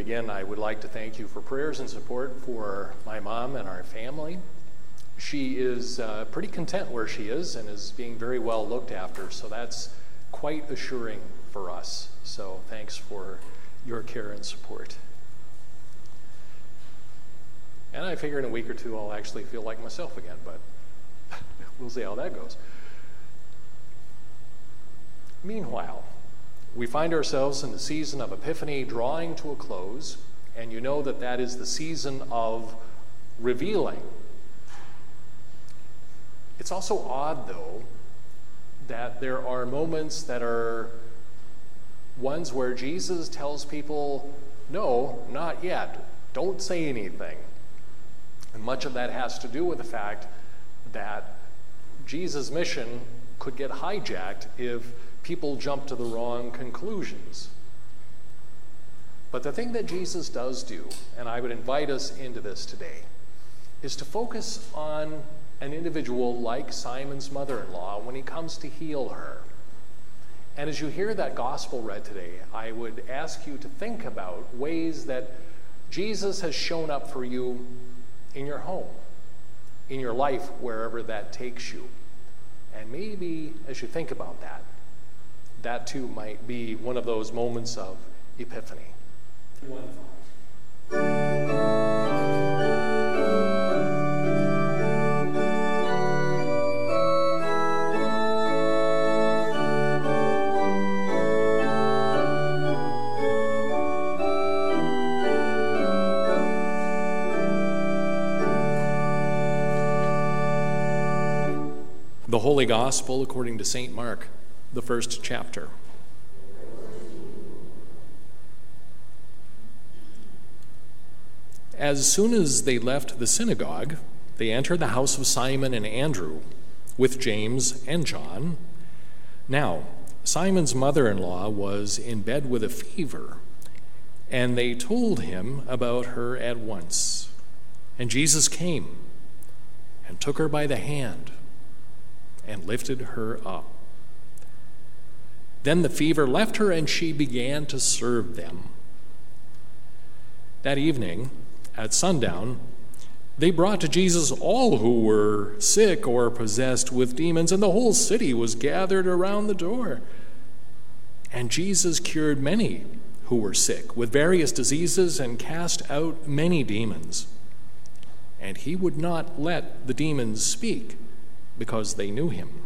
again, I would like to thank you for prayers and support for my mom and our family. She is uh, pretty content where she is and is being very well looked after, so that's quite assuring for us. So thanks for your care and support. And I figure in a week or two I'll actually feel like myself again, but we'll see how that goes. Meanwhile, we find ourselves in the season of Epiphany drawing to a close, and you know that that is the season of revealing. It's also odd, though, that there are moments that are ones where Jesus tells people, No, not yet. Don't say anything. And much of that has to do with the fact that Jesus' mission could get hijacked if people jump to the wrong conclusions. But the thing that Jesus does do, and I would invite us into this today, is to focus on an individual like Simon's mother in law when he comes to heal her. And as you hear that gospel read today, I would ask you to think about ways that Jesus has shown up for you in your home, in your life, wherever that takes you. And maybe as you think about that, that too might be one of those moments of epiphany. The Holy Gospel according to St. Mark the first chapter. As soon as they left the synagogue, they entered the house of Simon and Andrew with James and John. Now, Simon's mother in law was in bed with a fever, and they told him about her at once. And Jesus came and took her by the hand and lifted her up. Then the fever left her, and she began to serve them. That evening, at sundown, they brought to Jesus all who were sick or possessed with demons, and the whole city was gathered around the door. And Jesus cured many who were sick with various diseases and cast out many demons. And he would not let the demons speak because they knew him.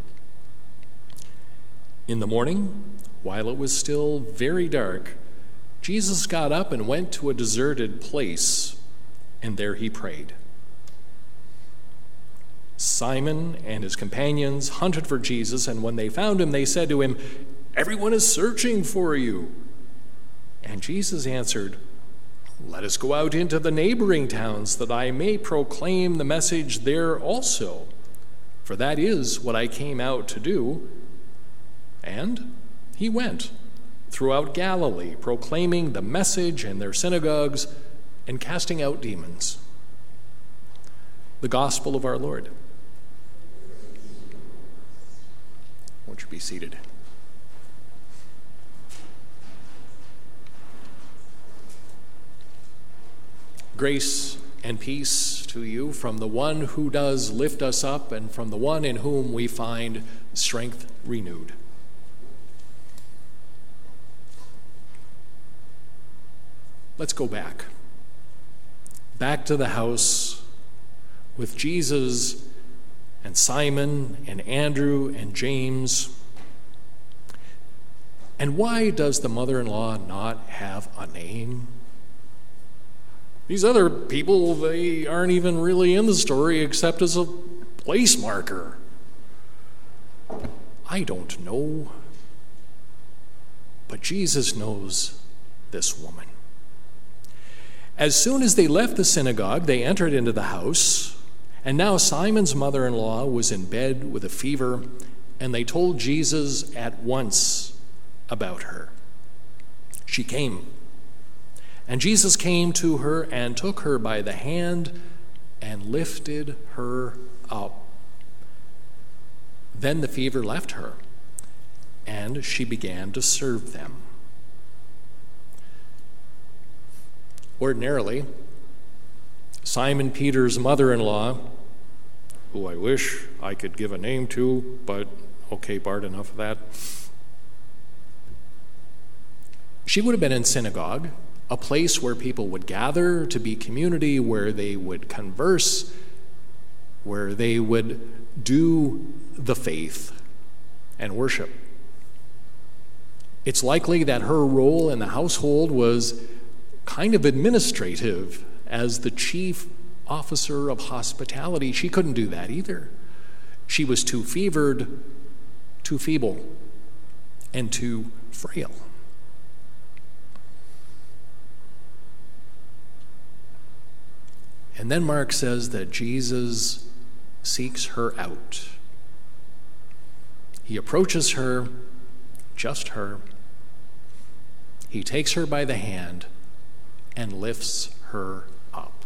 In the morning, while it was still very dark, Jesus got up and went to a deserted place, and there he prayed. Simon and his companions hunted for Jesus, and when they found him, they said to him, Everyone is searching for you. And Jesus answered, Let us go out into the neighboring towns, that I may proclaim the message there also. For that is what I came out to do and he went throughout Galilee, proclaiming the message in their synagogues and casting out demons. The gospel of our Lord. Won't you be seated? Grace and peace to you from the one who does lift us up and from the one in whom we find strength renewed. Let's go back. Back to the house with Jesus and Simon and Andrew and James. And why does the mother in law not have a name? These other people, they aren't even really in the story except as a place marker. I don't know. But Jesus knows this woman. As soon as they left the synagogue, they entered into the house. And now Simon's mother in law was in bed with a fever, and they told Jesus at once about her. She came. And Jesus came to her and took her by the hand and lifted her up. Then the fever left her, and she began to serve them. Ordinarily, Simon Peter's mother in law, who I wish I could give a name to, but okay, Bart, enough of that. She would have been in synagogue, a place where people would gather to be community, where they would converse, where they would do the faith and worship. It's likely that her role in the household was kind of administrative as the chief officer of hospitality. She couldn't do that either. She was too fevered, too feeble, and too frail. And then Mark says that Jesus seeks her out. He approaches her, just her. He takes her by the hand and lifts her up.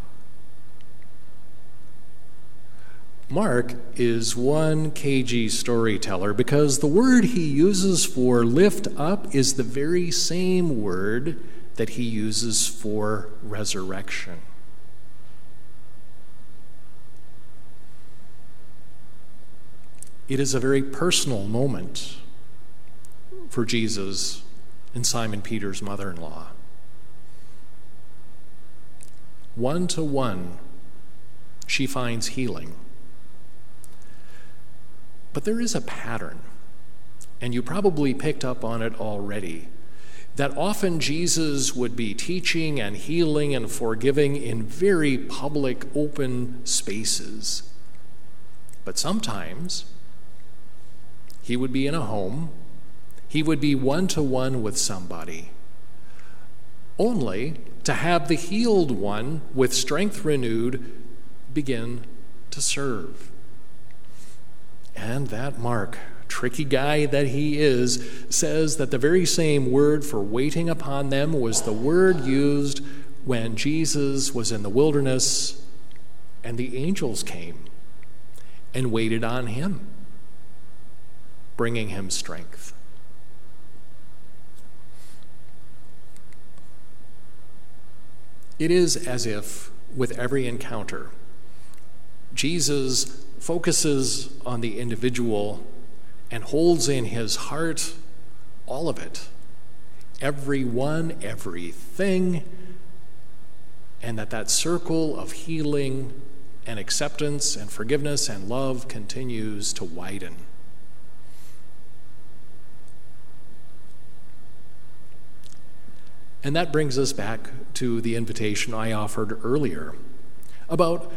Mark is one cagey storyteller because the word he uses for lift up is the very same word that he uses for resurrection. It is a very personal moment for Jesus and Simon Peter's mother in law. One to one, she finds healing. But there is a pattern, and you probably picked up on it already, that often Jesus would be teaching and healing and forgiving in very public, open spaces. But sometimes he would be in a home, he would be one to one with somebody, only to have the healed one with strength renewed begin to serve. And that Mark, tricky guy that he is, says that the very same word for waiting upon them was the word used when Jesus was in the wilderness and the angels came and waited on him bringing him strength. It is as if, with every encounter, Jesus focuses on the individual and holds in his heart all of it everyone, everything, and that that circle of healing and acceptance and forgiveness and love continues to widen. And that brings us back to the invitation I offered earlier about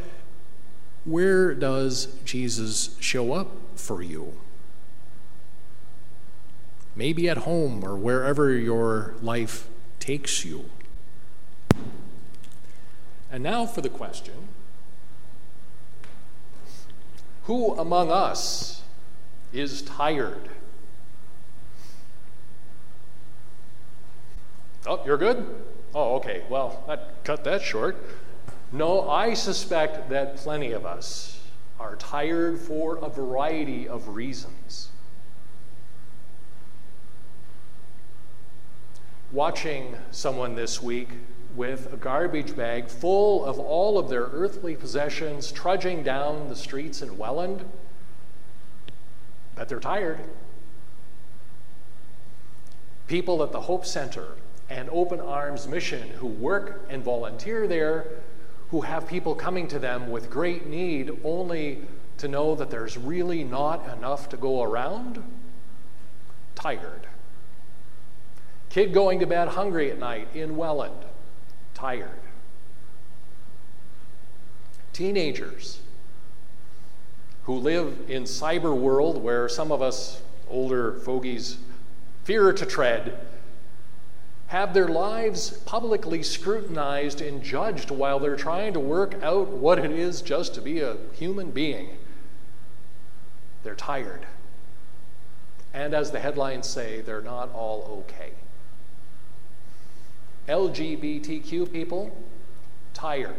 where does Jesus show up for you? Maybe at home or wherever your life takes you. And now for the question Who among us is tired? Oh, you're good? Oh, okay. Well, that cut that short. No, I suspect that plenty of us are tired for a variety of reasons. Watching someone this week with a garbage bag full of all of their earthly possessions trudging down the streets in Welland, bet they're tired. People at the Hope Center and Open Arms Mission who work and volunteer there, who have people coming to them with great need only to know that there's really not enough to go around? Tired. Kid going to bed hungry at night in Welland? Tired. Teenagers who live in cyber world where some of us older fogies fear to tread have their lives publicly scrutinized and judged while they're trying to work out what it is just to be a human being. They're tired. And as the headlines say, they're not all okay. LGBTQ people, tired.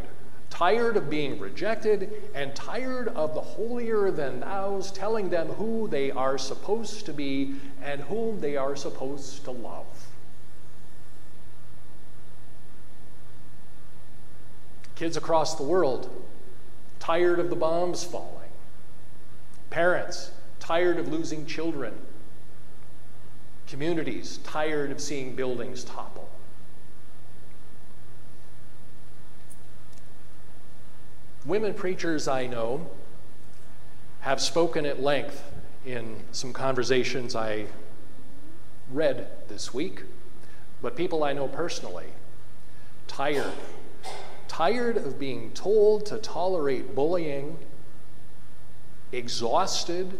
Tired of being rejected and tired of the holier than thous telling them who they are supposed to be and whom they are supposed to love. Kids across the world, tired of the bombs falling. Parents, tired of losing children. Communities, tired of seeing buildings topple. Women preachers I know have spoken at length in some conversations I read this week, but people I know personally, tired. Tired of being told to tolerate bullying, exhausted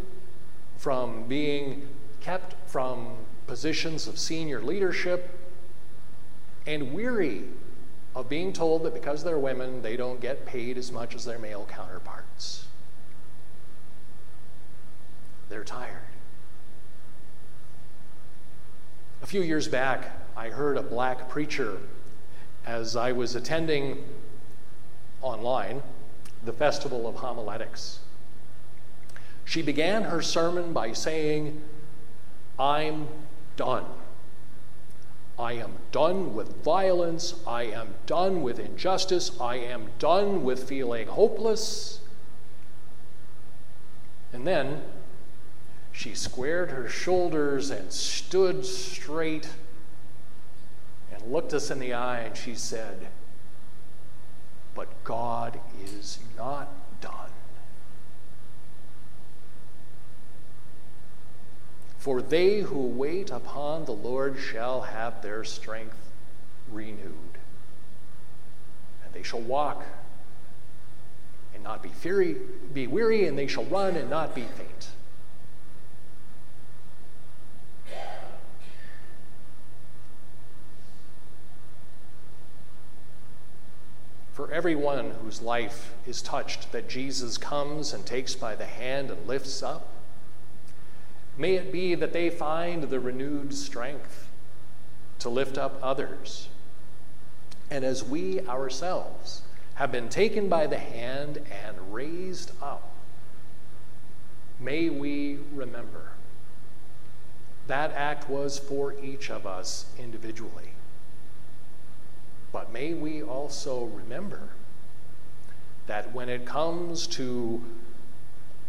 from being kept from positions of senior leadership, and weary of being told that because they're women, they don't get paid as much as their male counterparts. They're tired. A few years back, I heard a black preacher as I was attending online the Festival of Homiletics. She began her sermon by saying, I'm done. I am done with violence. I am done with injustice. I am done with feeling hopeless. And then she squared her shoulders and stood straight and looked us in the eye and she said, But God is not done. For they who wait upon the Lord shall have their strength renewed. And they shall walk and not be, fury, be weary, and they shall run and not be faint. For everyone whose life is touched that Jesus comes and takes by the hand and lifts up, May it be that they find the renewed strength to lift up others. And as we ourselves have been taken by the hand and raised up, may we remember that act was for each of us individually. But may we also remember that when it comes to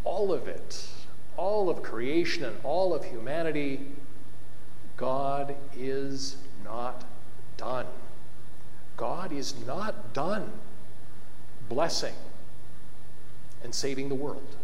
all of it, all of creation and all of humanity, God is not done. God is not done blessing and saving the world.